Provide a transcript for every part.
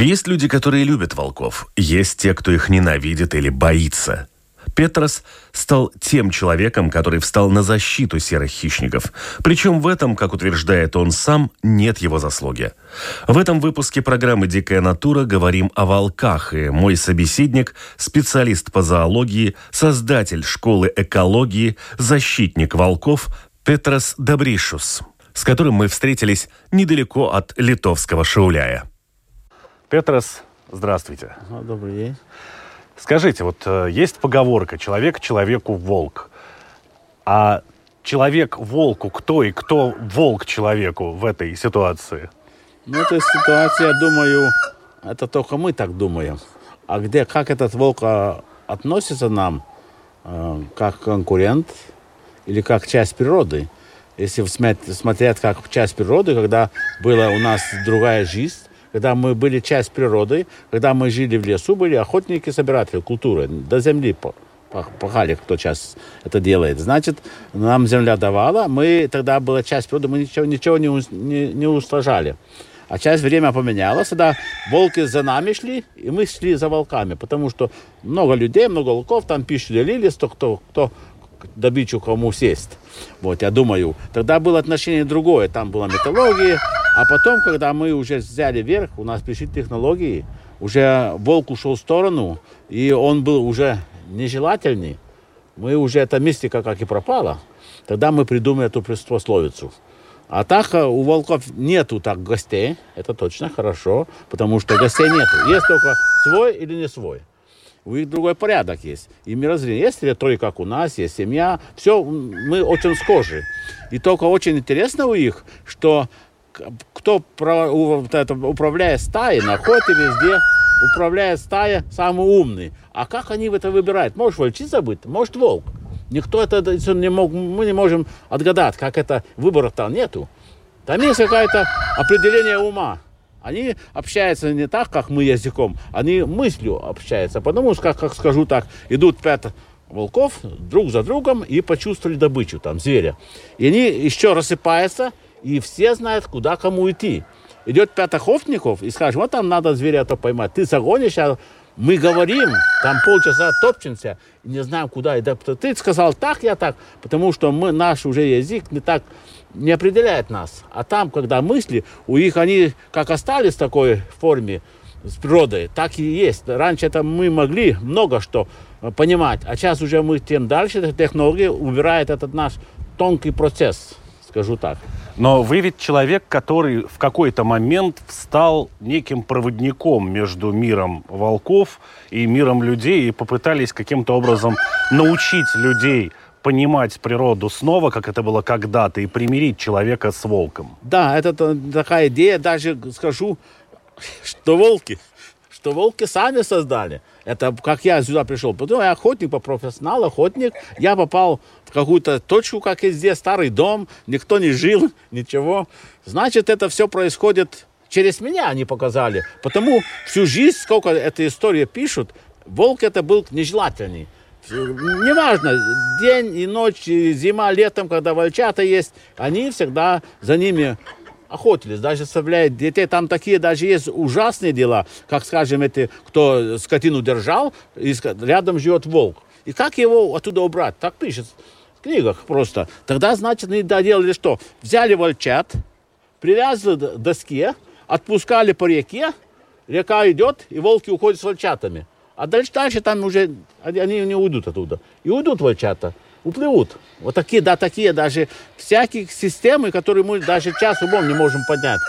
Есть люди, которые любят волков. Есть те, кто их ненавидит или боится. Петрос стал тем человеком, который встал на защиту серых хищников. Причем в этом, как утверждает он сам, нет его заслуги. В этом выпуске программы «Дикая натура» говорим о волках, и мой собеседник – специалист по зоологии, создатель школы экологии, защитник волков Петрос Добришус, с которым мы встретились недалеко от литовского Шауляя. Петрос, здравствуйте. Добрый день. Скажите, вот э, есть поговорка «человек человеку волк». А человек волку кто и кто волк человеку в этой ситуации? Ну, эта ситуация, я думаю, это только мы так думаем. А где, как этот волк а, относится к нам, э, как конкурент или как часть природы? Если смотреть как часть природы, когда была у нас другая жизнь, когда мы были часть природы, когда мы жили в лесу, были охотники, собиратели, культуры, до земли пахали, кто сейчас это делает. Значит, нам земля давала, мы тогда была часть природы, мы ничего, ничего не, не, не устражали. А часть время поменялась, тогда волки за нами шли, и мы шли за волками, потому что много людей, много волков, там пищу делились, кто, кто, кто добычу кому сесть. Вот, я думаю, тогда было отношение другое, там была металлургия, а потом, когда мы уже взяли верх, у нас пришли технологии, уже волк ушел в сторону, и он был уже нежелательный, мы уже, эта мистика как и пропала, тогда мы придумали эту пословицу. А так у волков нету так гостей, это точно хорошо, потому что гостей нету. Есть только свой или не свой. У них другой порядок есть. И мирозрение. Есть территория, как у нас, есть семья. Все, мы очень схожи. И только очень интересно у них, что кто управляет стаей, на охоте везде управляет стая самый умный. А как они это выбирают? Может, волчица быть, может, волк. Никто это не мог, мы не можем отгадать, как это выбора-то нету. Там есть какое-то определение ума. Они общаются не так, как мы языком, они мыслью общаются. Потому что, как, как скажу так, идут пять волков друг за другом и почувствовали добычу, там, зверя. И они еще рассыпаются, и все знают, куда кому идти. Идет пять охотников и скажет, вот там надо зверя-то поймать. Ты загонишь, а мы говорим, там полчаса топчемся, не знаем, куда. И ты сказал так, я так, потому что мы, наш уже язык не так не определяет нас. А там, когда мысли, у них они как остались в такой форме с природой, так и есть. Раньше это мы могли много что понимать, а сейчас уже мы тем дальше, технология убирает этот наш тонкий процесс, скажу так. Но вы ведь человек, который в какой-то момент стал неким проводником между миром волков и миром людей и попытались каким-то образом научить людей понимать природу снова, как это было когда-то, и примирить человека с волком. Да, это такая идея, даже скажу, что волки, что волки сами создали. Это как я сюда пришел. Потом я охотник по профессионал, охотник. Я попал в какую-то точку, как и здесь, старый дом. Никто не жил, ничего. Значит, это все происходит через меня, они показали. Потому всю жизнь, сколько эта история пишут, волк это был нежелательный. Неважно, день и ночь, и зима, летом, когда волчата есть, они всегда за ними охотились, даже оставляют детей. Там такие даже есть ужасные дела, как, скажем, эти, кто скотину держал, и рядом живет волк. И как его оттуда убрать? Так пишет в книгах просто. Тогда, значит, они доделали что? Взяли волчат, привязывали к доске, отпускали по реке, река идет, и волки уходят с волчатами. А дальше, дальше там уже они не уйдут оттуда. И уйдут волчата уплывут. Вот такие, да, такие даже всякие системы, которые мы даже час умом не можем поднять.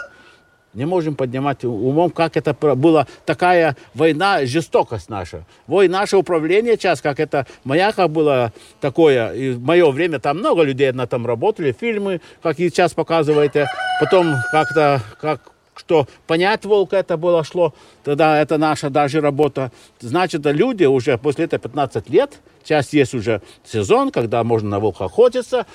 Не можем поднимать умом, как это была такая война, жестокость наша. Вой наше управление сейчас, как это маяка было такое. И в мое время там много людей на там работали, фильмы, как и сейчас показываете. Потом как-то, как что понять волка это было шло, тогда это наша даже работа. Значит, люди уже после этого 15 лет, сейчас есть уже сезон, когда можно на волка охотиться,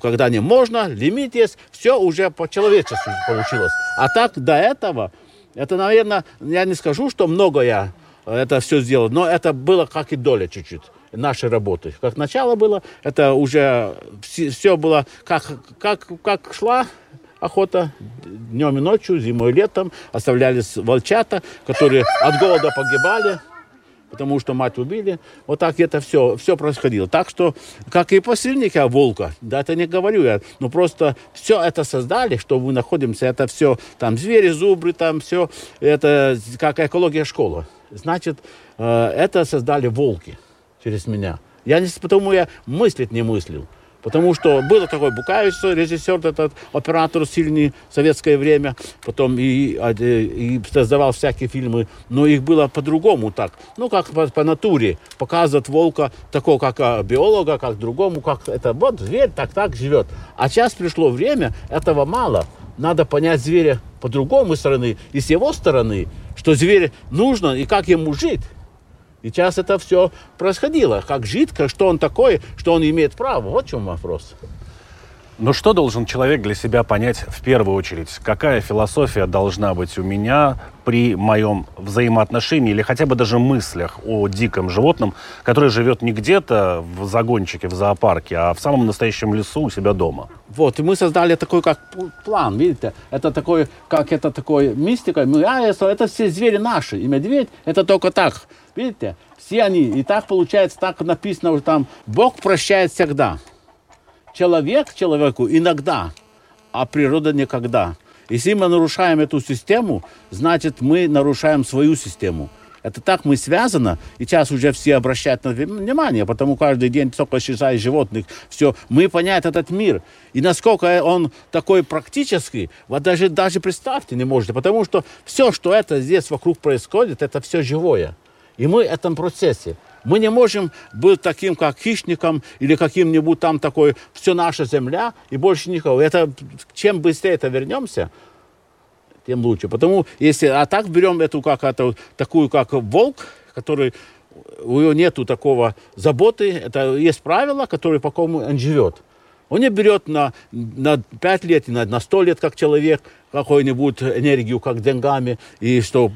когда не можно, лимит есть, все уже по-человечески получилось. А так до этого, это, наверное, я не скажу, что много я это все сделал, но это было как и доля чуть-чуть нашей работы. Как начало было, это уже все было, как, как, как шла охота днем и ночью, зимой и летом. Оставлялись волчата, которые от голода погибали, потому что мать убили. Вот так это все, все происходило. Так что, как и посильника волка, да, это не говорю я, но просто все это создали, что мы находимся, это все, там звери, зубры, там все, это как экология школа. Значит, э, это создали волки через меня. Я не, потому я мыслить не мыслил. Потому что был такой Букаевич, режиссер, этот оператор сильный в советское время, потом и, и создавал всякие фильмы, но их было по-другому так, ну как по, по натуре, показывать волка такого, как а, биолога, как другому, как это вот зверь так так живет. А сейчас пришло время, этого мало, надо понять зверя по другому стороны и с его стороны, что зверь нужно и как ему жить. Сейчас это все происходило. Как жить, что он такой, что он имеет право. Вот в чем вопрос. Но что должен человек для себя понять в первую очередь? Какая философия должна быть у меня при моем взаимоотношении или хотя бы даже мыслях о диком животном, который живет не где-то в загончике, в зоопарке, а в самом настоящем лесу у себя дома? Вот, и мы создали такой как план, видите? Это такой, как это такой мистика. Мы, а, это все звери наши, и медведь, это только так. Видите? Все они, и так получается, так написано уже там, Бог прощает всегда. Человек человеку иногда, а природа никогда. Если мы нарушаем эту систему, значит, мы нарушаем свою систему. Это так мы связаны, и сейчас уже все обращают на внимание, потому каждый день столько исчезает животных, все. Мы понять этот мир. И насколько он такой практический, вот даже, даже представьте не можете, потому что все, что это здесь вокруг происходит, это все живое. И мы в этом процессе. Мы не можем быть таким, как хищником или каким-нибудь там такой, все наша земля и больше никого. Это, чем быстрее это вернемся, тем лучше. Потому если, а так берем эту, как это, такую, как волк, который у него нету такого заботы, это есть правила, которые по кому он живет. Он не берет на, на 5 лет, на, на 100 лет, как человек, какую-нибудь энергию, как деньгами, и что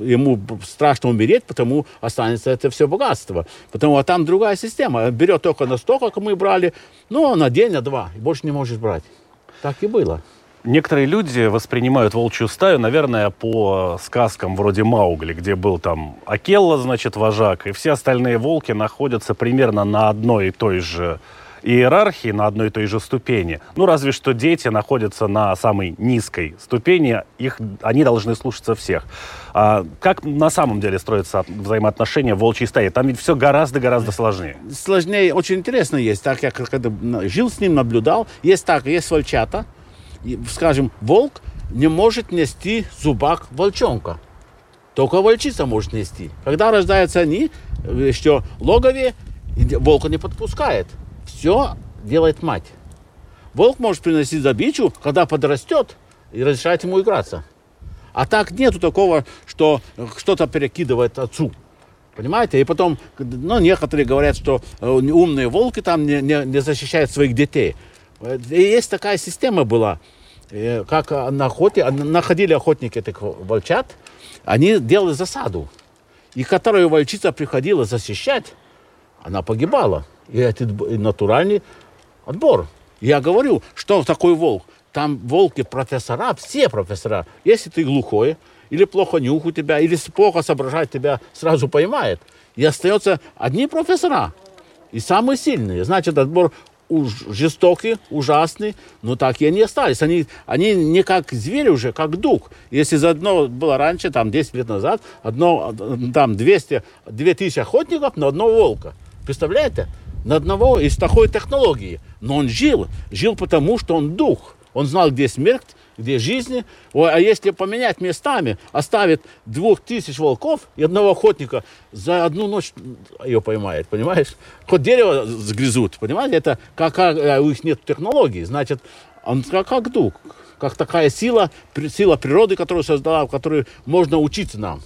ему страшно умереть, потому останется это все богатство. Потому а там другая система. Берет только на 100, как мы брали, но на день, на два, и больше не можешь брать. Так и было. Некоторые люди воспринимают волчью стаю, наверное, по сказкам вроде Маугли, где был там Акелла, значит, вожак, и все остальные волки находятся примерно на одной и той же иерархии на одной и той же ступени. Ну, разве что дети находятся на самой низкой ступени, их, они должны слушаться всех. А как на самом деле строятся взаимоотношения волчьей стае? Там ведь все гораздо-гораздо сложнее. Сложнее, очень интересно есть. Так я когда жил с ним, наблюдал. Есть так, есть волчата. Скажем, волк не может нести зубак волчонка. Только волчица может нести. Когда рождаются они, еще логове, волка не подпускает все делает мать. Волк может приносить добычу, когда подрастет, и разрешать ему играться. А так нету такого, что что-то перекидывает отцу. Понимаете? И потом, ну, некоторые говорят, что э, умные волки там не, не, не защищают своих детей. И есть такая система была, э, как на охоте, находили охотники этих волчат, они делали засаду. И которую волчица приходила защищать, она погибала. И это натуральный отбор. Я говорю, что такой волк? Там волки профессора, все профессора. Если ты глухой, или плохо нюх у тебя, или плохо соображает, тебя сразу поймает. И остается одни профессора. И самые сильные. Значит, отбор уж жестокий, ужасный, но так и они остались. Они, они не как звери уже, как дух. Если за одно было раньше, там 10 лет назад, одно, там 200, 2000 охотников на одного волка. Представляете? На одного из такой технологии. Но он жил, жил потому, что он дух. Он знал, где смерть, где жизнь. А если поменять местами, оставит двух тысяч волков и одного охотника, за одну ночь ее поймает, понимаешь? Хоть дерево сгрызут, понимаете? Это как, как у них нет технологии. Значит, Он сказал, как дух, как такая сила, сила природы, которую создала, в которой можно учиться нам.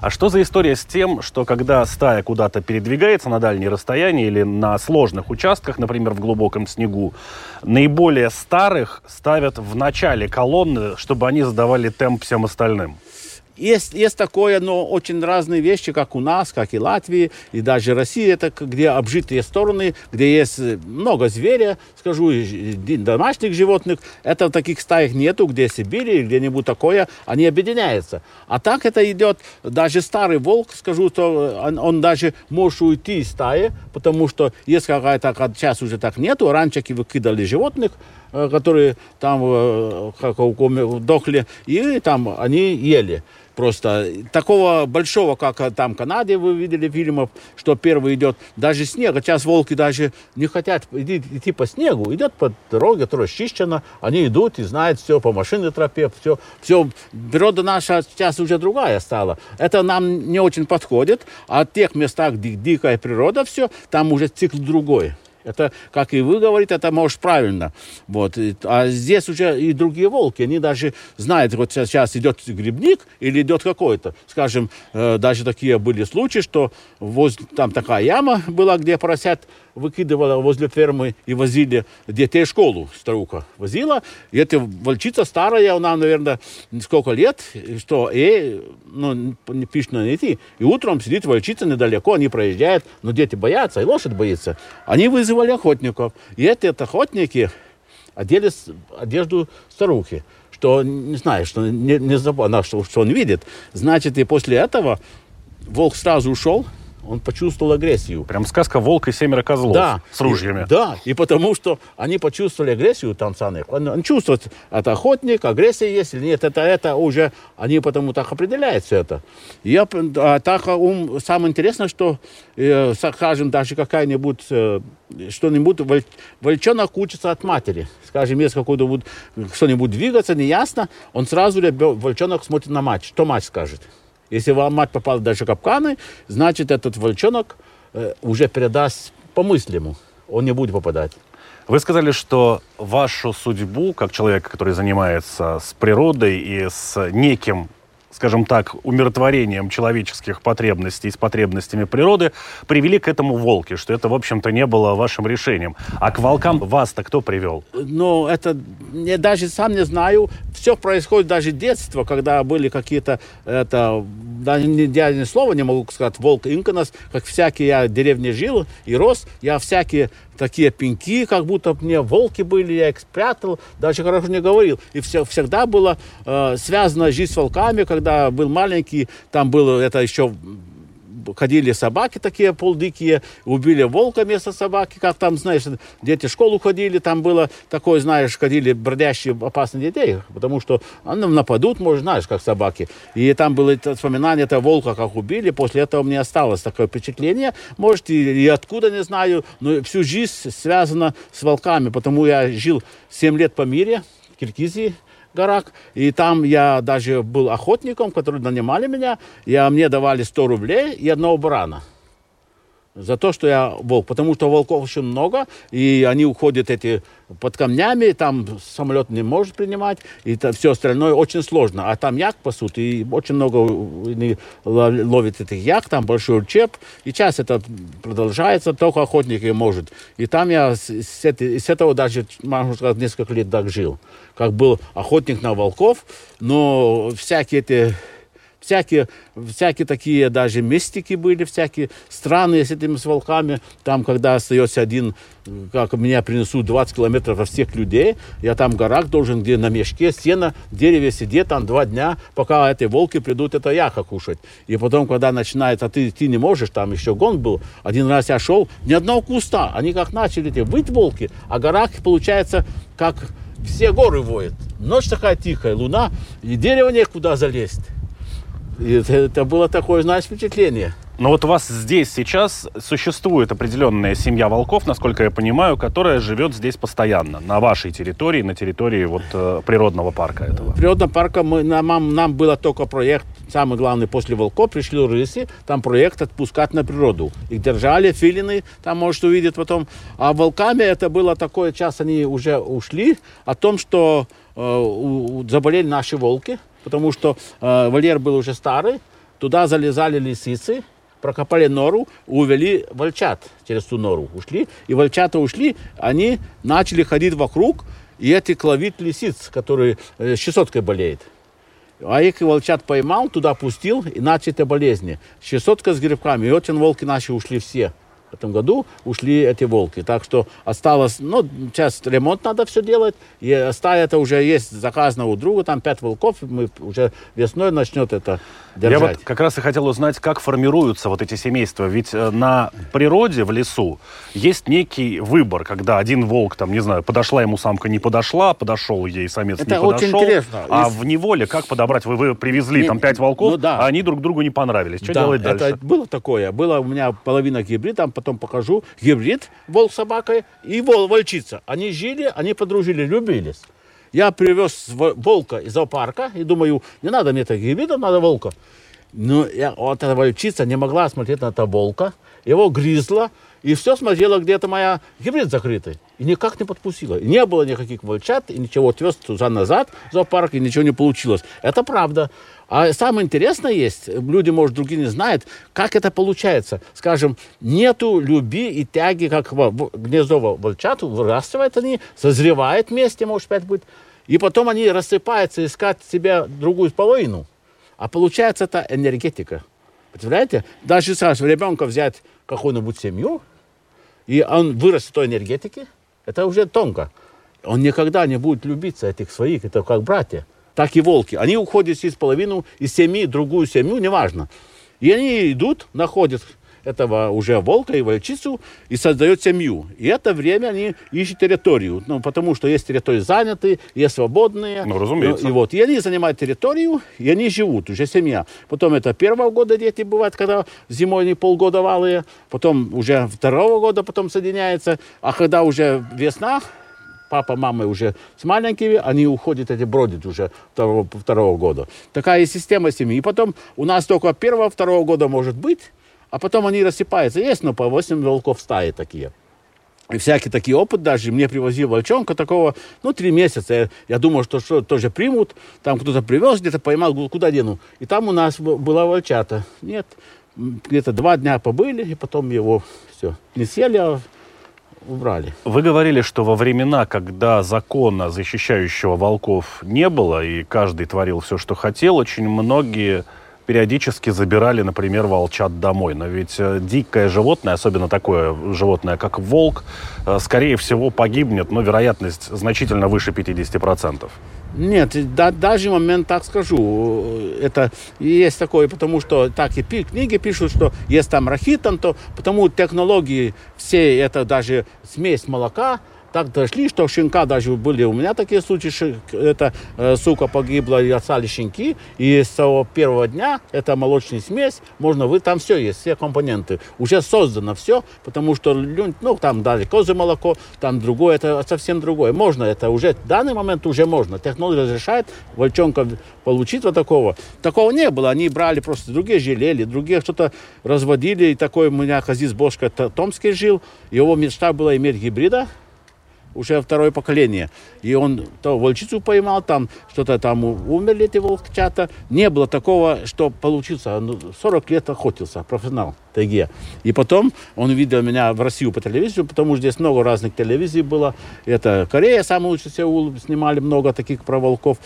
А что за история с тем, что когда стая куда-то передвигается на дальние расстояния или на сложных участках, например, в глубоком снегу, наиболее старых ставят в начале колонны, чтобы они задавали темп всем остальным? Есть, есть такое, но очень разные вещи, как у нас, как и Латвии, и даже России, это где обжитые стороны, где есть много зверя, скажу, домашних животных. Это в таких стаях нету, где Сибирь или где-нибудь такое, они объединяются. А так это идет, даже старый волк, скажу, то он, он даже может уйти из стаи, потому что есть какая-то, сейчас уже так нету, раньше выкидали животных, э, которые там э, как, дохли, и там они ели. Просто такого большого, как там в Канаде вы видели фильмов, что первый идет даже снег. Сейчас волки даже не хотят идти, идти по снегу. Идет по дороге, которая расчищена. Они идут и знают все по машинной тропе. Все, все. Природа наша сейчас уже другая стала. Это нам не очень подходит. А в тех местах, где дикая природа, все, там уже цикл другой. Это, как и вы говорите, это может правильно. Вот. А здесь уже и другие волки, они даже знают, вот сейчас идет грибник или идет какой-то. Скажем, э, даже такие были случаи, что возле, там такая яма была, где поросят выкидывала возле фермы и возили детей в школу, старуха возила. И эта волчица старая, она, наверное, сколько лет, что ей, ну, пишно найти. И утром сидит волчица недалеко, они проезжают, но дети боятся, и лошадь боится. Они вызвали охотников. И эти охотники одели одежду старухи что не знаю, что не, не забыл, она, что, что он видит. Значит, и после этого волк сразу ушел, он почувствовал агрессию. Прям сказка «Волк и семеро козлов» да, с ружьями. И, да, и потому что они почувствовали агрессию танцаны. Он, он чувствует, это охотник, агрессия есть или нет, это, это уже, они потому так определяют все это. Я, а, так, ум, самое интересное, что, э, скажем, даже какая-нибудь, э, что-нибудь, воль, волчонок учится от матери. Скажем, если какой-то что-нибудь двигаться, неясно, он сразу, волчонок смотрит на мать, что мать скажет. Если вам мать попала даже капканы, значит, этот волчонок э, уже передаст по мыслям. Он не будет попадать. Вы сказали, что вашу судьбу, как человека, который занимается с природой и с неким скажем так, умиротворением человеческих потребностей с потребностями природы, привели к этому волки, что это, в общем-то, не было вашим решением. А к волкам вас-то кто привел? Ну, это я даже сам не знаю. Все происходит даже детство, когда были какие-то, это, даже я ни слова не могу сказать, волк Инканас, как всякие я в деревне жил и рос, я всякие такие пеньки, как будто мне волки были, я их спрятал, даже хорошо не говорил. И все, всегда было э, связано жизнь с волками, когда был маленький, там было это еще ходили собаки такие полдикие, убили волка вместо собаки, как там, знаешь, дети в школу ходили, там было такое, знаешь, ходили бродящие опасные детей, потому что они нападут, может, знаешь, как собаки. И там было это вспоминание этого волка, как убили, после этого мне осталось такое впечатление, может, и, и откуда, не знаю, но всю жизнь связана с волками, потому я жил 7 лет по мире, в Киргизии, горах. И там я даже был охотником, которые нанимали меня. Я, мне давали 100 рублей и одного барана за то, что я волк. Потому что волков очень много, и они уходят эти под камнями, там самолет не может принимать, и это, все остальное очень сложно. А там як пасут, и очень много ловит этих як, там большой учеб, и сейчас это продолжается, только охотники может. И там я с, с, с этого даже, можно сказать, несколько лет так жил. Как был охотник на волков, но всякие эти всякие, всякие такие даже мистики были, всякие странные с этими с волками. Там, когда остается один, как меня принесут 20 километров от всех людей, я там в горах должен, где на мешке, сено, дереве сидеть там два дня, пока эти волки придут это яха кушать. И потом, когда начинается, а ты, ты не можешь, там еще гон был, один раз я шел, ни одного куста, они как начали эти выть волки, а горах получается как все горы воют. Ночь такая тихая, луна, и дерево некуда залезть. И это было такое, знаешь, впечатление. Но вот у вас здесь сейчас существует определенная семья волков, насколько я понимаю, которая живет здесь постоянно, на вашей территории, на территории вот э, природного парка этого. Природного парка мы, нам, нам было только проект самый главный после волков пришли рыси, там проект отпускать на природу. Их держали, филины, там может увидеть потом. А волками это было такое, час они уже ушли, о том, что э, у, заболели наши волки, потому что э, вольер был уже старый, туда залезали лисицы, прокопали нору, увели волчат через ту нору, ушли, и волчата ушли, они начали ходить вокруг, и эти ловить лисиц, которые э, щесоткой болеет. А их волчат поймал, туда пустил, и начали болезни. Щесотка с грибками, и очень волки наши ушли все в этом году ушли эти волки. Так что осталось, ну, сейчас ремонт надо все делать. И стая это уже есть заказано у друга, там пять волков. Мы уже весной начнет это держать. Я вот как раз и хотел узнать, как формируются вот эти семейства. Ведь э, на природе, в лесу, есть некий выбор, когда один волк, там, не знаю, подошла ему самка, не подошла, подошел ей самец, это не подошел. очень интересно. А в неволе как подобрать? Вы, вы привезли Не, там пять волков, ну да. а они друг другу не понравились. Что Да, делать дальше? Это было такое. Было у меня половина гибрид, там потом покажу. Гибрид, волк с собакой и вол, волчица. Они жили, они подружили, любились. Я привез во- волка из зоопарка и думаю, не надо мне так гибрида, надо волка. Но я, вот эта волчица не могла смотреть на этого волка, его грызла, и все смотрела, где-то моя гибрид закрытый. И никак не подпустила. Не было никаких волчат, и ничего отвез туда назад в зоопарк, и ничего не получилось. Это правда. А самое интересное есть, люди, может, другие не знают, как это получается. Скажем, нету люби и тяги, как гнездо во- волчат, вырастывают они, созревают вместе, может, пять будет, и потом они рассыпаются искать себе другую половину. А получается это энергетика. Представляете? Даже, скажем, ребенка взять какую-нибудь семью, и он вырастет в той энергетике, это уже тонко. Он никогда не будет любиться этих своих, это как братья. Так и волки. Они уходят из половину, из семьи, другую семью, неважно. И они идут, находят этого уже волка и волчицу и создают семью. И это время они ищут территорию. Ну, потому что есть территории занятые, есть свободные. Ну, разумеется. И вот, и они занимают территорию, и они живут, уже семья. Потом это первого года дети бывают, когда зимой они полгода валые, потом уже второго года потом соединяются, а когда уже весна, папа, мама уже с маленькими, они уходят, эти бродят уже второго, второго года. Такая система семьи. И потом у нас только первого, второго года может быть, а потом они рассыпаются. Есть, но по 8 волков стаи такие. И всякий такие опыт даже. Мне привозил волчонка такого, ну, три месяца. Я, я думал, что, что тоже примут. Там кто-то привез, где-то поймал, куда дену. И там у нас была волчата. Нет, где-то два дня побыли, и потом его все. Не съели, а убрали. Вы говорили, что во времена, когда закона, защищающего волков, не было, и каждый творил все, что хотел, очень многие периодически забирали, например, волчат домой. Но ведь э, дикое животное, особенно такое животное, как волк, э, скорее всего погибнет, но вероятность значительно выше 50%. Нет, да, даже момент так скажу, это есть такое, потому что так и пи- книги пишут, что есть там рахитан, то потому технологии все, это даже смесь молока, так дошли, что щенка даже были. У меня такие случаи, что эта э, сука погибла и отстали щенки, и с того первого дня это молочная смесь, можно вы там все есть, все компоненты, уже создано все, потому что ну там даже козы молоко, там другое, это совсем другое, можно это уже в данный момент уже можно, технология разрешает волчонка получить вот такого, такого не было, они брали просто другие жалели, другие что-то разводили, и такой у меня Хазис Бошка Томский жил, его мечта была иметь гибрида, уже второе поколение. И он то волчицу поймал, там что-то там умерли эти волчата. Не было такого, что получился. Он 40 лет охотился, профессионал тайге. И потом он видел меня в Россию по телевизору, потому что здесь много разных телевизий было. Это Корея, самый лучший Сеул, снимали много таких про волков,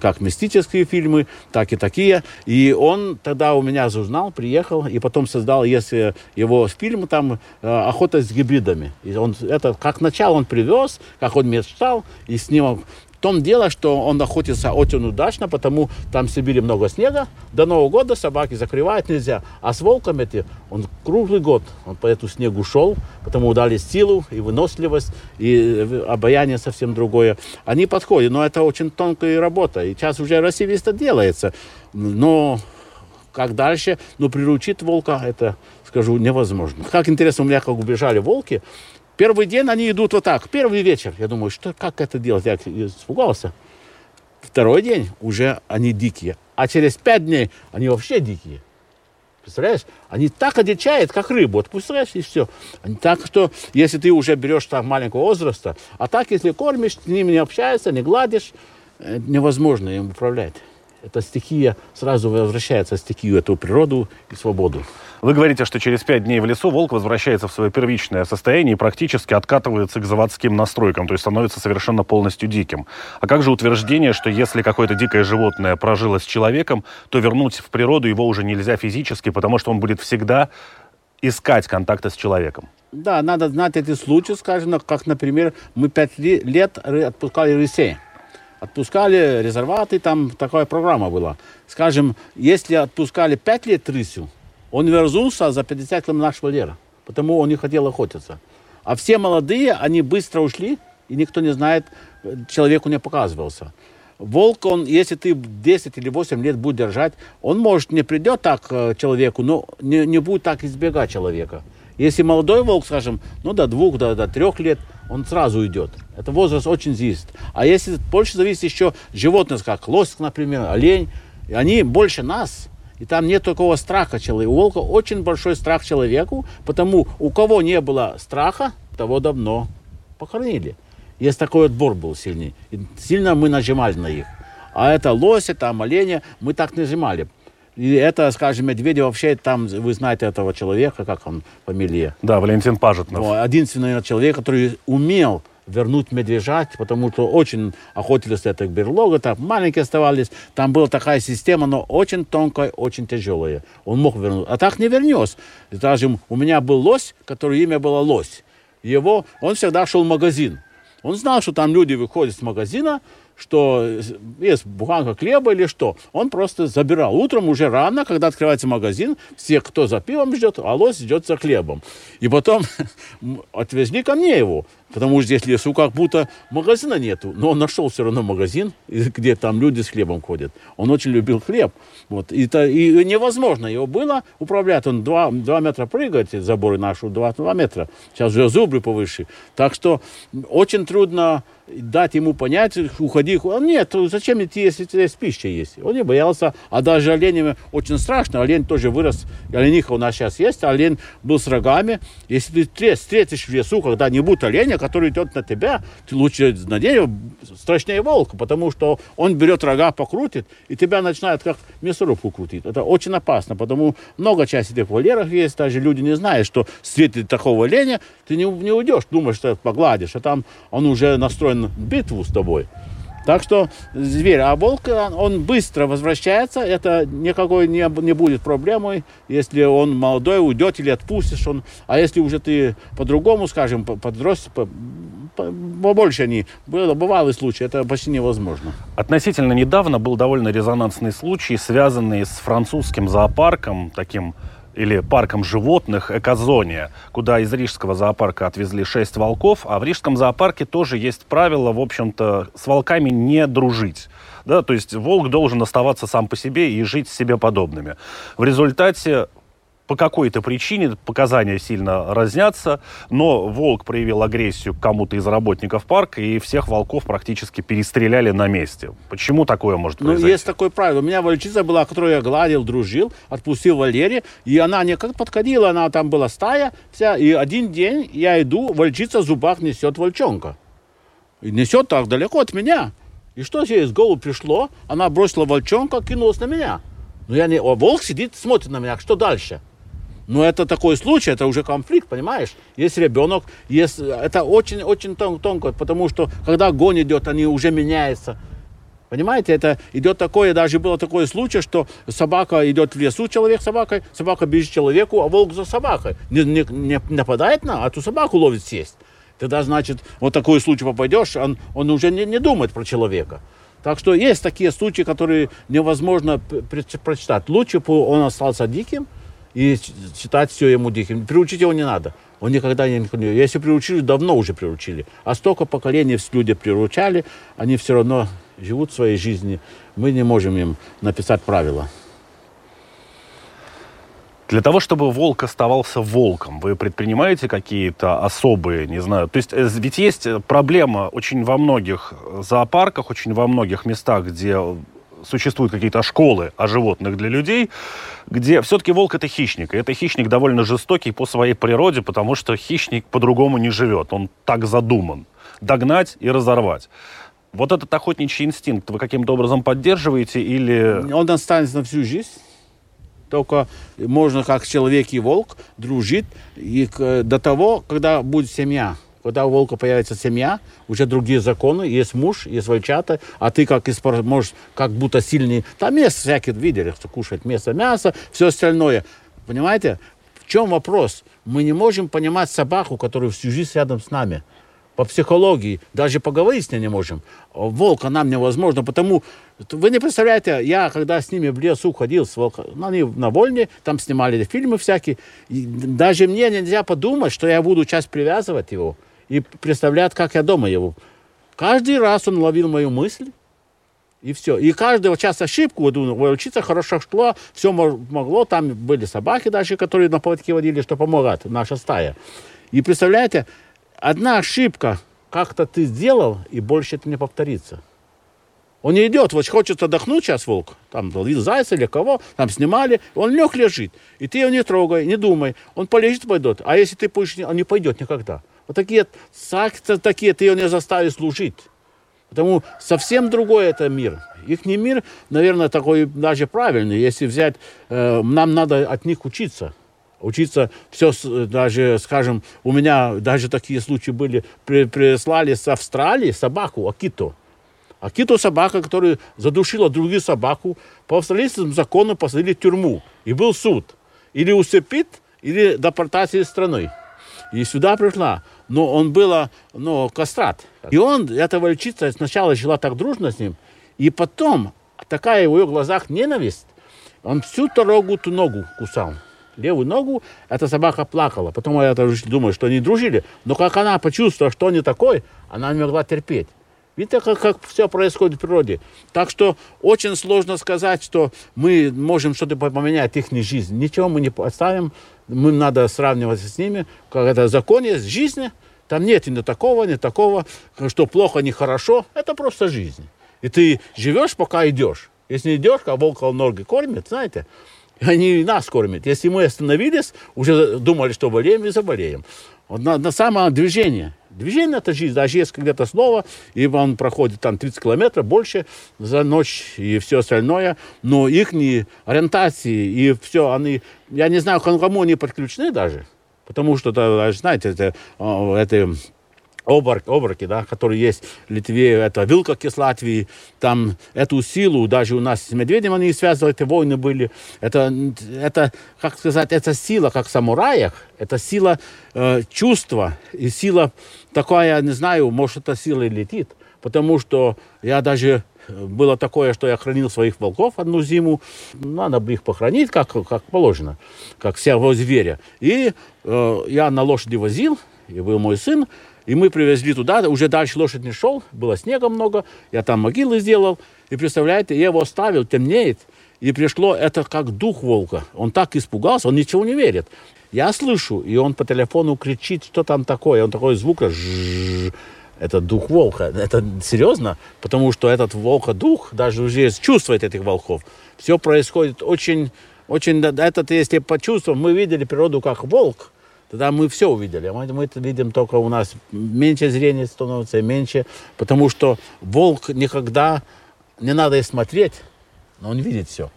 как мистические фильмы, так и такие. И он тогда у меня узнал, приехал, и потом создал, если его фильм там э, «Охота с гибридами». И он, это как начало он привез, как он мечтал, и с ним в том дело, что он охотится очень удачно, потому там в Сибири много снега. До Нового года собаки закрывать нельзя. А с волком эти, он круглый год, он по эту снегу шел, потому дали силу и выносливость, и э, обаяние совсем другое. Они подходят, но это очень тонкая работа. И сейчас уже красивее делается. Но как дальше? Ну, приручить волка, это, скажу, невозможно. Как интересно, у меня как убежали волки. Первый день они идут вот так, первый вечер. Я думаю, что, как это делать? Я испугался. второй день уже они дикие. А через пять дней они вообще дикие. Представляешь? Они так одичают, как рыбу. Отпускаешь и все. Так что, если ты уже берешь так маленького возраста, а так, если кормишь, с ними не общаешься, не гладишь, э, невозможно им управлять. Эта стихия сразу возвращается в стихию, эту природу и свободу. Вы говорите, что через пять дней в лесу волк возвращается в свое первичное состояние и практически откатывается к заводским настройкам, то есть становится совершенно полностью диким. А как же утверждение, что если какое-то дикое животное прожило с человеком, то вернуть в природу его уже нельзя физически, потому что он будет всегда искать контакты с человеком? Да, надо знать эти случаи, скажем, как, например, мы пять лет отпускали рысей отпускали резерваты, там такая программа была. Скажем, если отпускали 5 лет рысью, он вернулся за 50 километров нашего лера, потому он не хотел охотиться. А все молодые, они быстро ушли, и никто не знает, человеку не показывался. Волк, он, если ты 10 или 8 лет будешь держать, он, может, не придет так э, человеку, но не, не будет так избегать человека. Если молодой волк, скажем, ну, до двух, до, до трех лет, он сразу уйдет. Это возраст очень зависит. А если больше зависит еще животных, как лось, например, олень, они больше нас – и там нет такого страха человека. У волка очень большой страх человеку, потому у кого не было страха, того давно похоронили. Есть такой отбор был сильный. И сильно мы нажимали на их. А это лоси, там оленя, мы так нажимали. И это, скажем, медведи вообще там, вы знаете этого человека, как он, фамилия? Да, Валентин Пажетнов. Ну, единственный человек, который умел вернуть медвежат, потому что очень охотились это берлога, там маленькие оставались, там была такая система, но очень тонкая, очень тяжелая. Он мог вернуть, а так не вернешь. Скажем, у меня был лось, который имя было Лось. Его, он всегда шел в магазин. Он знал, что там люди выходят с магазина, что есть буханка хлеба или что. Он просто забирал. Утром уже рано, когда открывается магазин, все, кто за пивом ждет, а лось идет за хлебом. И потом отвезли ко мне его. Потому что здесь лесу как будто магазина нету. Но он нашел все равно магазин, где там люди с хлебом ходят. Он очень любил хлеб. Вот. И, то, и невозможно его было управлять. Он 2, 2 метра прыгает, заборы наши 2, 2 метра. Сейчас уже зубы повыше. Так что очень трудно дать ему понять, уходи. Нет, зачем идти, если здесь пища есть? Он не боялся. А даже оленями очень страшно. Олень тоже вырос. Олениха у нас сейчас есть. Олень был с рогами. Если ты встретишь в лесу когда-нибудь оленя, который идет на тебя, ты лучше на дерево страшнее волка, потому что он берет рога, покрутит, и тебя начинает как мясорубку крутить. Это очень опасно, потому много части этих вольеров есть, даже люди не знают, что встретит такого оленя, ты не, не уйдешь, думаешь, что погладишь, а там он уже настроен битву с тобой. Так что зверь, а волк, он быстро возвращается, это никакой не, не будет проблемой, если он молодой, уйдет или отпустишь он. А если уже ты по-другому, скажем, подрос, по, по, побольше они, было, бывалый случай, это почти невозможно. Относительно недавно был довольно резонансный случай, связанный с французским зоопарком, таким или парком животных Экозония, куда из Рижского зоопарка отвезли шесть волков, а в Рижском зоопарке тоже есть правило, в общем-то, с волками не дружить. Да, то есть волк должен оставаться сам по себе и жить с себе подобными. В результате по какой-то причине показания сильно разнятся, но волк проявил агрессию к кому-то из работников парка, и всех волков практически перестреляли на месте. Почему такое может ну, произойти? Ну, есть такое правило. У меня волчица была, которую я гладил, дружил, отпустил Валерия, и она не как подходила, она там была стая вся, и один день я иду, волчица в зубах несет волчонка. И несет так далеко от меня. И что ей из головы пришло? Она бросила волчонка, кинулась на меня. Но я не... А волк сидит, смотрит на меня, что дальше? Но это такой случай, это уже конфликт, понимаешь? Есть ребенок, есть... это очень-очень тон, тонко, потому что когда огонь идет, они уже меняются. Понимаете, это идет такое, даже было такой случай, что собака идет в лесу, человек с собакой, собака бежит человеку, а волк за собакой. Не, не, не нападает на, а ту собаку ловит съесть. Тогда, значит, вот такой случай попадешь, он, он уже не, не думает про человека. Так что есть такие случаи, которые невозможно прочитать. Лучше бы он остался диким, и считать все ему диким. Приучить его не надо. Он никогда не... Если приучили, давно уже приучили. А столько поколений люди приручали, они все равно живут своей жизнью. Мы не можем им написать правила. Для того, чтобы волк оставался волком, вы предпринимаете какие-то особые, не знаю, то есть э, ведь есть проблема очень во многих зоопарках, очень во многих местах, где существуют какие-то школы о животных для людей, где все-таки волк это хищник. И это хищник довольно жестокий по своей природе, потому что хищник по-другому не живет. Он так задуман. Догнать и разорвать. Вот этот охотничий инстинкт вы каким-то образом поддерживаете или... Он останется на всю жизнь. Только можно как человек и волк дружить и до того, когда будет семья. Когда у волка появится семья, уже другие законы, есть муж, есть волчата, а ты как можешь как будто сильный... Там есть всякие, видели, что кушать мясо, мясо, все остальное. Понимаете? В чем вопрос? Мы не можем понимать собаку, которая всю жизнь рядом с нами по психологии, даже поговорить с ней не можем. Волка нам невозможно, потому... Вы не представляете, я когда с ними в лесу ходил, с волка, ну, они на вольне, там снимали фильмы всякие, и даже мне нельзя подумать, что я буду сейчас привязывать его и представлять, как я дома его. Каждый раз он ловил мою мысль, и все. И каждого час ошибку, вот, учиться хорошо шло, все могло, там были собаки даже, которые на поводке водили, что помогают, наша стая. И представляете, одна ошибка, как-то ты сделал, и больше это не повторится. Он не идет, вот хочет отдохнуть сейчас волк, там ловил зайца или кого, там снимали, он лег лежит, и ты его не трогай, не думай, он полежит, пойдет, а если ты будешь, он не пойдет никогда. Вот такие такие, ты его не заставишь служить. Потому совсем другой это мир. Их не мир, наверное, такой даже правильный. Если взять, э, нам надо от них учиться учиться все, даже, скажем, у меня даже такие случаи были, при, прислали с Австралии собаку, Акиту. Акиту собака, которая задушила другую собаку, по австралийскому закону посадили в тюрьму. И был суд. Или усыпит, или депортация страны. И сюда пришла. Но он был, ну, кастрат. И он, эта волчица, сначала жила так дружно с ним, и потом такая в ее глазах ненависть, он всю дорогу ту ногу кусал левую ногу, эта собака плакала. Потом я думаю, что они дружили. Но как она почувствовала, что он не такой, она не могла терпеть. Видите, как, как все происходит в природе. Так что очень сложно сказать, что мы можем что-то поменять их жизнь. Ничего мы не поставим. Мы надо сравнивать с ними. Как это закон есть жизни. Там нет ни такого, ни такого, что плохо, ни хорошо. Это просто жизнь. И ты живешь, пока идешь. Если не идешь, как волка ноги кормит, знаете, они нас кормят. Если мы остановились, уже думали, что болеем и заболеем. Вот на, на самое движение. Движение это жизнь. Даже если где-то слово, и он проходит там 30 километров больше за ночь и все остальное, но их ориентации и все, они, я не знаю, кому они подключены даже, потому что, знаете, это, это оборок, оборки, да, которые есть в Литве, это Вилкок из Латвии, там эту силу, даже у нас с медведем они связывают, эти войны были, это, это, как сказать, это сила, как в самураях, это сила э, чувства и сила такая, не знаю, может, эта сила и летит, потому что я даже было такое, что я хранил своих волков одну зиму. Надо бы их похоронить, как, как положено, как всего зверя. И э, я на лошади возил, и был мой сын, и мы привезли туда, уже дальше лошадь не шел, было снега много, я там могилы сделал. И представляете, я его оставил, темнеет, и пришло это как дух волка. Он так испугался, он ничего не верит. Я слышу, и он по телефону кричит, что там такое. Он такой звук, это дух волка. Это серьезно, потому что этот волка-дух даже уже чувствует этих волков. Все происходит очень, очень, этот, если почувствовал, мы видели природу как волк, тогда мы все увидели. Мы, мы это видим только у нас меньше зрения становится, меньше, потому что волк никогда не надо и смотреть, но он видит все.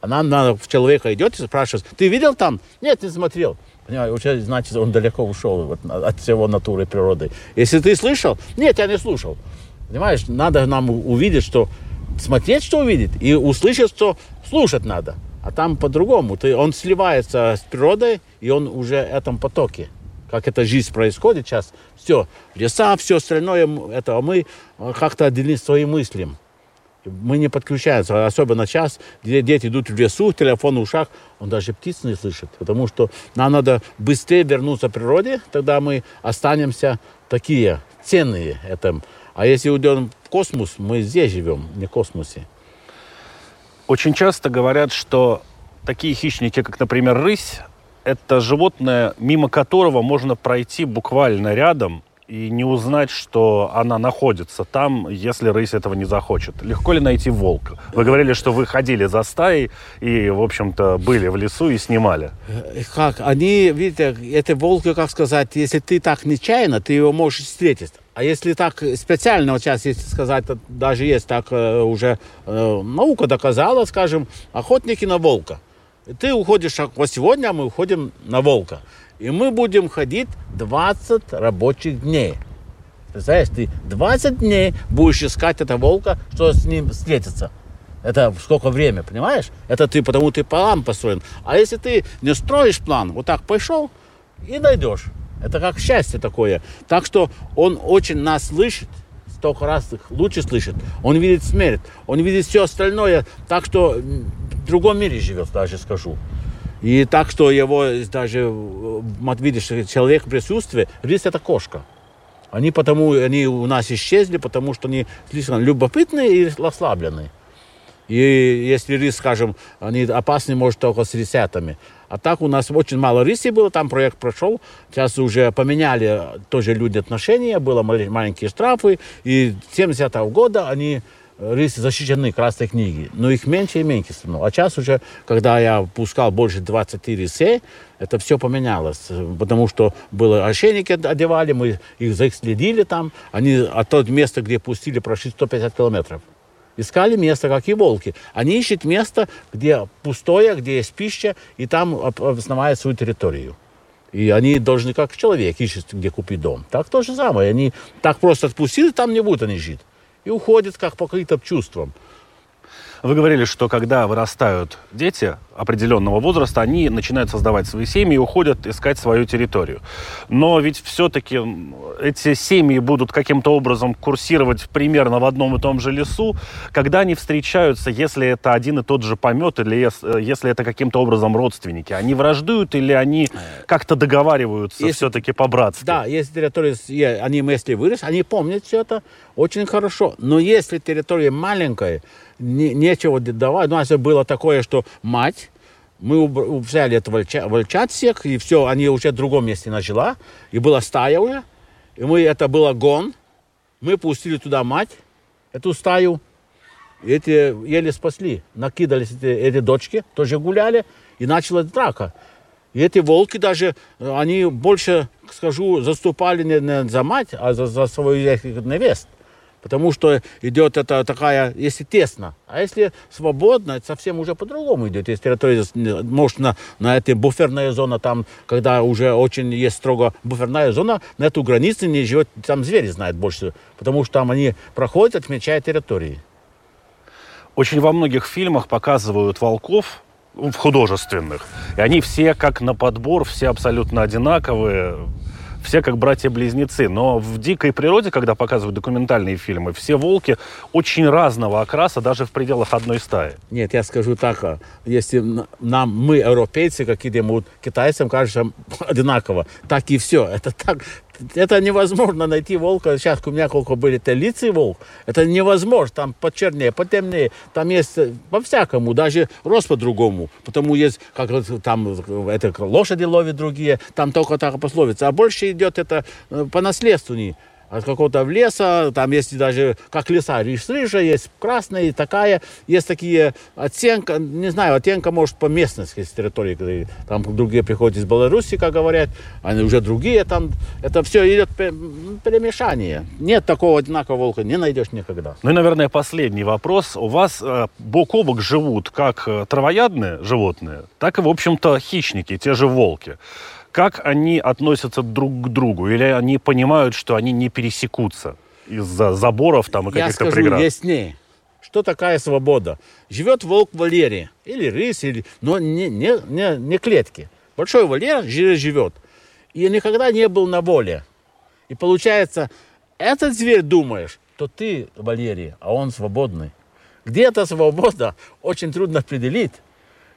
А нам надо, в человека идет и спрашивает, ты видел там? Нет, не смотрел. Понимаешь, значит, он далеко ушел вот, от всего натуры природы. Если ты слышал, нет, я не слушал. Понимаешь, надо нам увидеть, что смотреть, что увидеть, и услышать, что слушать надо. А там по-другому. Ты, он сливается с природой, и он уже в этом потоке. Как эта жизнь происходит сейчас. Все, леса, все остальное, это а мы как-то отделили свои мысли. Мы не подключаемся, особенно сейчас, где дети идут в лесу, телефон в ушах, он даже птиц не слышит, потому что нам надо быстрее вернуться к природе, тогда мы останемся такие ценные. Это. А если уйдем в космос, мы здесь живем, не в космосе. Очень часто говорят, что такие хищники, как, например, рысь, это животное, мимо которого можно пройти буквально рядом и не узнать, что она находится там, если рысь этого не захочет. Легко ли найти волка? Вы говорили, что вы ходили за стаей и, в общем-то, были в лесу и снимали. Э, как? Они, видите, это волки, как сказать, если ты так нечаянно, ты его можешь встретить. А если так специально, вот сейчас, если сказать, даже есть так э, уже э, наука доказала, скажем, охотники на волка. Ты уходишь, вот сегодня мы уходим на волка. И мы будем ходить 20 рабочих дней. Представляешь, ты 20 дней будешь искать этого волка, что с ним встретиться. Это сколько время, понимаешь? Это ты, потому ты план построен. А если ты не строишь план, вот так пошел и найдешь. Это как счастье такое. Так что он очень нас слышит, столько раз лучше слышит. Он видит смерть, он видит все остальное. Так что в другом мире живет, даже скажу. И так что его даже, видишь, человек присутствие, рис это кошка. Они потому, они у нас исчезли, потому что они слишком любопытные и ослабленные. И если рис, скажем, они опасны, может, только с рисятами. А так у нас очень мало риси было, там проект прошел. Сейчас уже поменяли тоже люди отношения, было маленькие штрафы. И с 70 -го года они рыси защищены красной книги, но их меньше и меньше становится. А сейчас уже, когда я пускал больше 20 рысей, это все поменялось, потому что было ошейники одевали, мы их следили там, они от того места, где пустили, прошли 150 километров. Искали место, как и волки. Они ищут место, где пустое, где есть пища, и там основают свою территорию. И они должны, как человек, ищут, где купить дом. Так то же самое. Они так просто отпустили, там не будут они жить и уходит как по каким-то чувствам. Вы говорили, что когда вырастают дети определенного возраста, они начинают создавать свои семьи и уходят искать свою территорию. Но ведь все-таки эти семьи будут каким-то образом курсировать примерно в одном и том же лесу. Когда они встречаются, если это один и тот же помет, или если это каким-то образом родственники, они враждуют или они как-то договариваются если, все-таки по-братски? Да, если территория, они вместе вырос, они помнят все это очень хорошо. Но если территория маленькая, не, нечего давать. У нас было такое, что мать, мы взяли это вольчат, вольчат всех, и все, они уже в другом месте начала, и была стая уже, и мы, это было гон, мы пустили туда мать, эту стаю, и эти еле спасли, накидались эти, эти дочки, тоже гуляли, и началась драка. И эти волки даже, они больше, скажу, заступали не, не за мать, а за, за свою невест. Потому что идет это такая, если тесно, а если свободно, это совсем уже по-другому идет. Если территория, может, на, на этой буферная зона, там, когда уже очень есть строго буферная зона, на эту границу не живет, там звери знают больше, потому что там они проходят, отмечая территории. Очень во многих фильмах показывают волков, в художественных. И они все как на подбор, все абсолютно одинаковые, все как братья-близнецы. Но в дикой природе, когда показывают документальные фильмы, все волки очень разного окраса, даже в пределах одной стаи. Нет, я скажу так, а, если нам, мы, европейцы, как идем, китайцам кажется одинаково, так и все. Это так, это невозможно найти волка. Сейчас у меня сколько были телицы волк. Это невозможно. Там почернее, потемнее. Там есть э, по-всякому. Даже рост по-другому. Потому есть, как там это лошади ловят другие. Там только так пословица. А больше идет это э, по наследству от какого-то леса, там есть даже, как леса, рыжа есть, красная такая, есть такие оттенка, не знаю, оттенка может по местности с территории, там другие приходят из Беларуси, как говорят, они уже другие там, это все идет перемешание. Нет такого одинакового волка, не найдешь никогда. Ну и, наверное, последний вопрос. У вас э, бок о бок живут как э, травоядные животные, так и, в общем-то, хищники, те же волки как они относятся друг к другу? Или они понимают, что они не пересекутся из-за заборов там и каких-то преград? Я скажу яснее. Что такая свобода? Живет волк в вольере, или рысь, или... но не, не, не, не клетки. Большой вольер живет. И никогда не был на воле. И получается, этот зверь думаешь, что ты в вольере, а он свободный. Где эта свобода, очень трудно определить.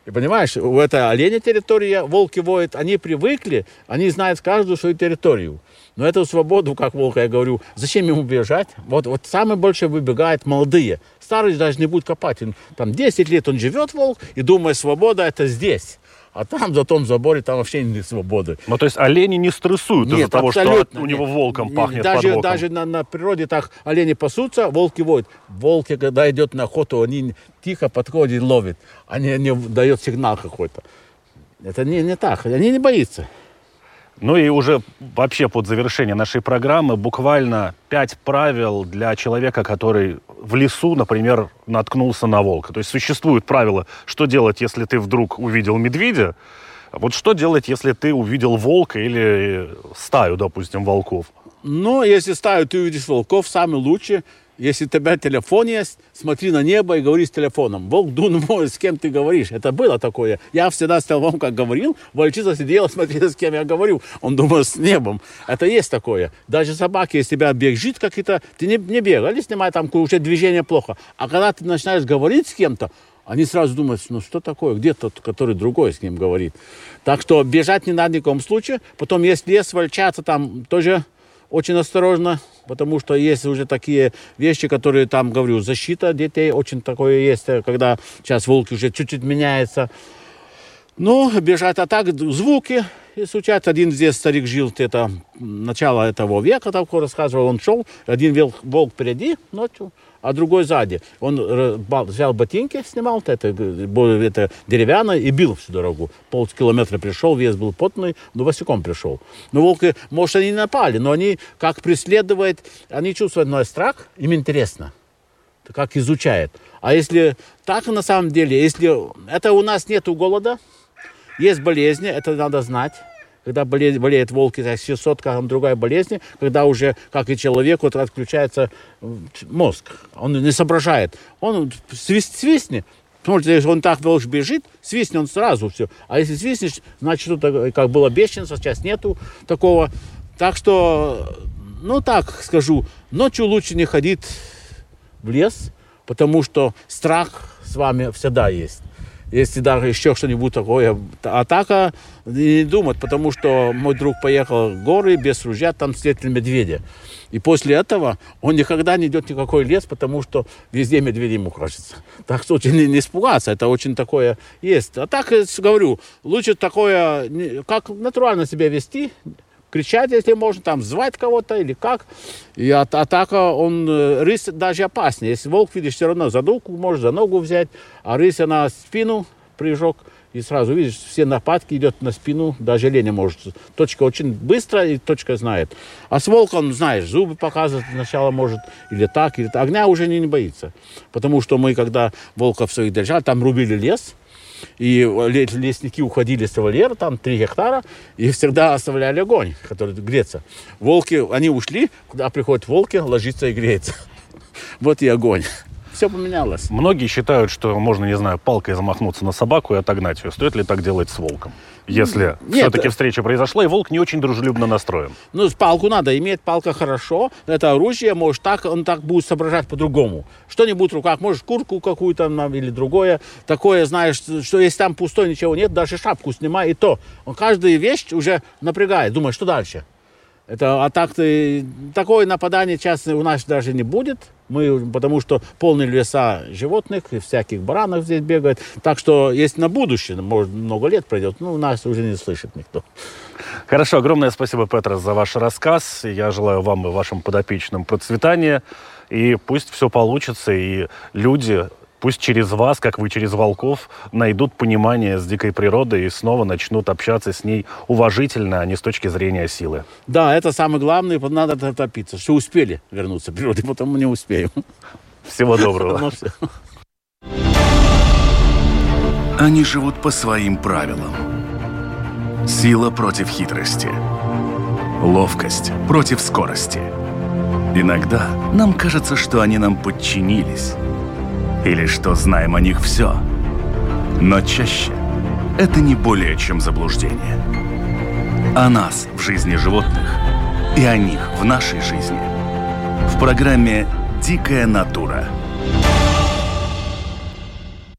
И понимаешь, у этой оленя территория, волки воют, они привыкли, они знают каждую свою территорию. Но эту свободу, как волка, я говорю, зачем ему бежать? Вот, вот самое большее выбегают молодые. Старый даже не будет копать. Там 10 лет он живет, волк, и думает, свобода это здесь. А там, за том заборе, там вообще нет свободы. Ну, то есть олени не стрессуют из-за того, что от- у нет. него волком Не- пахнет даже, под даже на, на природе так олени пасутся, волки воют. Волки, когда идет на охоту, они тихо подходят и ловят. Они не дают сигнал какой-то. Это не, не так. Они не боятся. Ну и уже вообще под завершение нашей программы буквально пять правил для человека, который в лесу, например, наткнулся на волка. То есть существуют правила, что делать, если ты вдруг увидел медведя, а вот что делать, если ты увидел волка или стаю, допустим, волков. Но если стаю ты увидишь волков, самый лучший, если у тебя телефон есть, смотри на небо и говори с телефоном. Волк думает, с кем ты говоришь. Это было такое. Я всегда с телефоном, как говорил, волчица сидела, смотрела, с кем я говорю. Он думал, с небом. Это есть такое. Даже собаки, если тебя бежит какие-то, ты не, не бегай, снимай там уже движение плохо. А когда ты начинаешь говорить с кем-то, они сразу думают, ну что такое, где тот, который другой с ним говорит. Так что бежать не надо ни в коем случае. Потом, если лес вольчаться, там тоже очень осторожно, потому что есть уже такие вещи, которые там, говорю, защита детей, очень такое есть, э, когда сейчас волки уже чуть-чуть меняется. Ну, бежать, а так звуки изучать. Один здесь старик жил, это начало этого века, так рассказывал, он шел, один волк впереди ночью, а другой сзади. Он э, взял ботинки, снимал, это, это деревянное, и бил всю дорогу. Полкилометра пришел, вес был потный, но босиком пришел. Но волки, может, они напали, но они как преследуют, они чувствуют на страх, им интересно как изучает. А если так на самом деле, если это у нас нету голода, есть болезни, это надо знать. Когда болеет, болеет волки, так 600, как другая болезнь, когда уже, как и человеку, вот отключается э, мозг. Он не соображает. Он свист, свистнет, Смотрите, если он так волк бежит, свистнет он сразу все. А если свистнешь, значит, это как было бешенство, сейчас нету такого. Так что, ну так скажу, ночью лучше не ходить в лес, потому что страх с вами всегда есть. Если даже еще что-нибудь такое, атака, не думать, потому что мой друг поехал в горы без ружья, там встретили медведя. И после этого он никогда не идет никакой лес, потому что везде медведи ему кажется. Так что не, не испугаться, это очень такое есть. А так, говорю, лучше такое, как натурально себя вести, кричать, если можно, там звать кого-то или как. И от, атака, он, э, рысь даже опаснее. Если волк, видишь, все равно за ногу может за ногу взять, а рысь, она спину прыжок, и сразу видишь, все нападки идет на спину, даже лень может. Точка очень быстро, и точка знает. А с волком, знаешь, зубы показывает сначала может, или так, или так. Огня уже не, не боится. Потому что мы, когда волков своих держали, там рубили лес, и ле- лесники уходили с вольера, там 3 гектара, и всегда оставляли огонь, который греется. Волки, они ушли, куда приходят волки, ложится и греется. Вот и огонь. Все поменялось. Многие считают, что можно, не знаю, палкой замахнуться на собаку и отогнать ее. Стоит ли так делать с волком? Если все-таки э- встреча произошла, и волк не очень дружелюбно настроен. Ну, палку надо иметь, палка хорошо. Это оружие, может, так, он так будет соображать по-другому. Что-нибудь в руках, может, куртку какую-то нам или другое. Такое, знаешь, что если там пустой, ничего нет, даже шапку снимай, и то. Он каждую вещь уже напрягает, думает, что дальше. Это, а так ты, такое нападание часто у нас даже не будет. Мы, потому что полные леса животных и всяких баранов здесь бегает. Так что, если на будущее, может, много лет пройдет, ну, нас уже не слышит никто. Хорошо, огромное спасибо, Петрос, за ваш рассказ. Я желаю вам и вашим подопечным процветания. И пусть все получится, и люди, пусть через вас, как вы через волков, найдут понимание с дикой природой и снова начнут общаться с ней уважительно, а не с точки зрения силы. Да, это самое главное, надо торопиться, что успели вернуться к природе, потом мы не успеем. Всего доброго. Ну. Они живут по своим правилам. Сила против хитрости. Ловкость против скорости. Иногда нам кажется, что они нам подчинились. Или что знаем о них все. Но чаще это не более чем заблуждение. О нас в жизни животных и о них в нашей жизни. В программе «Дикая натура».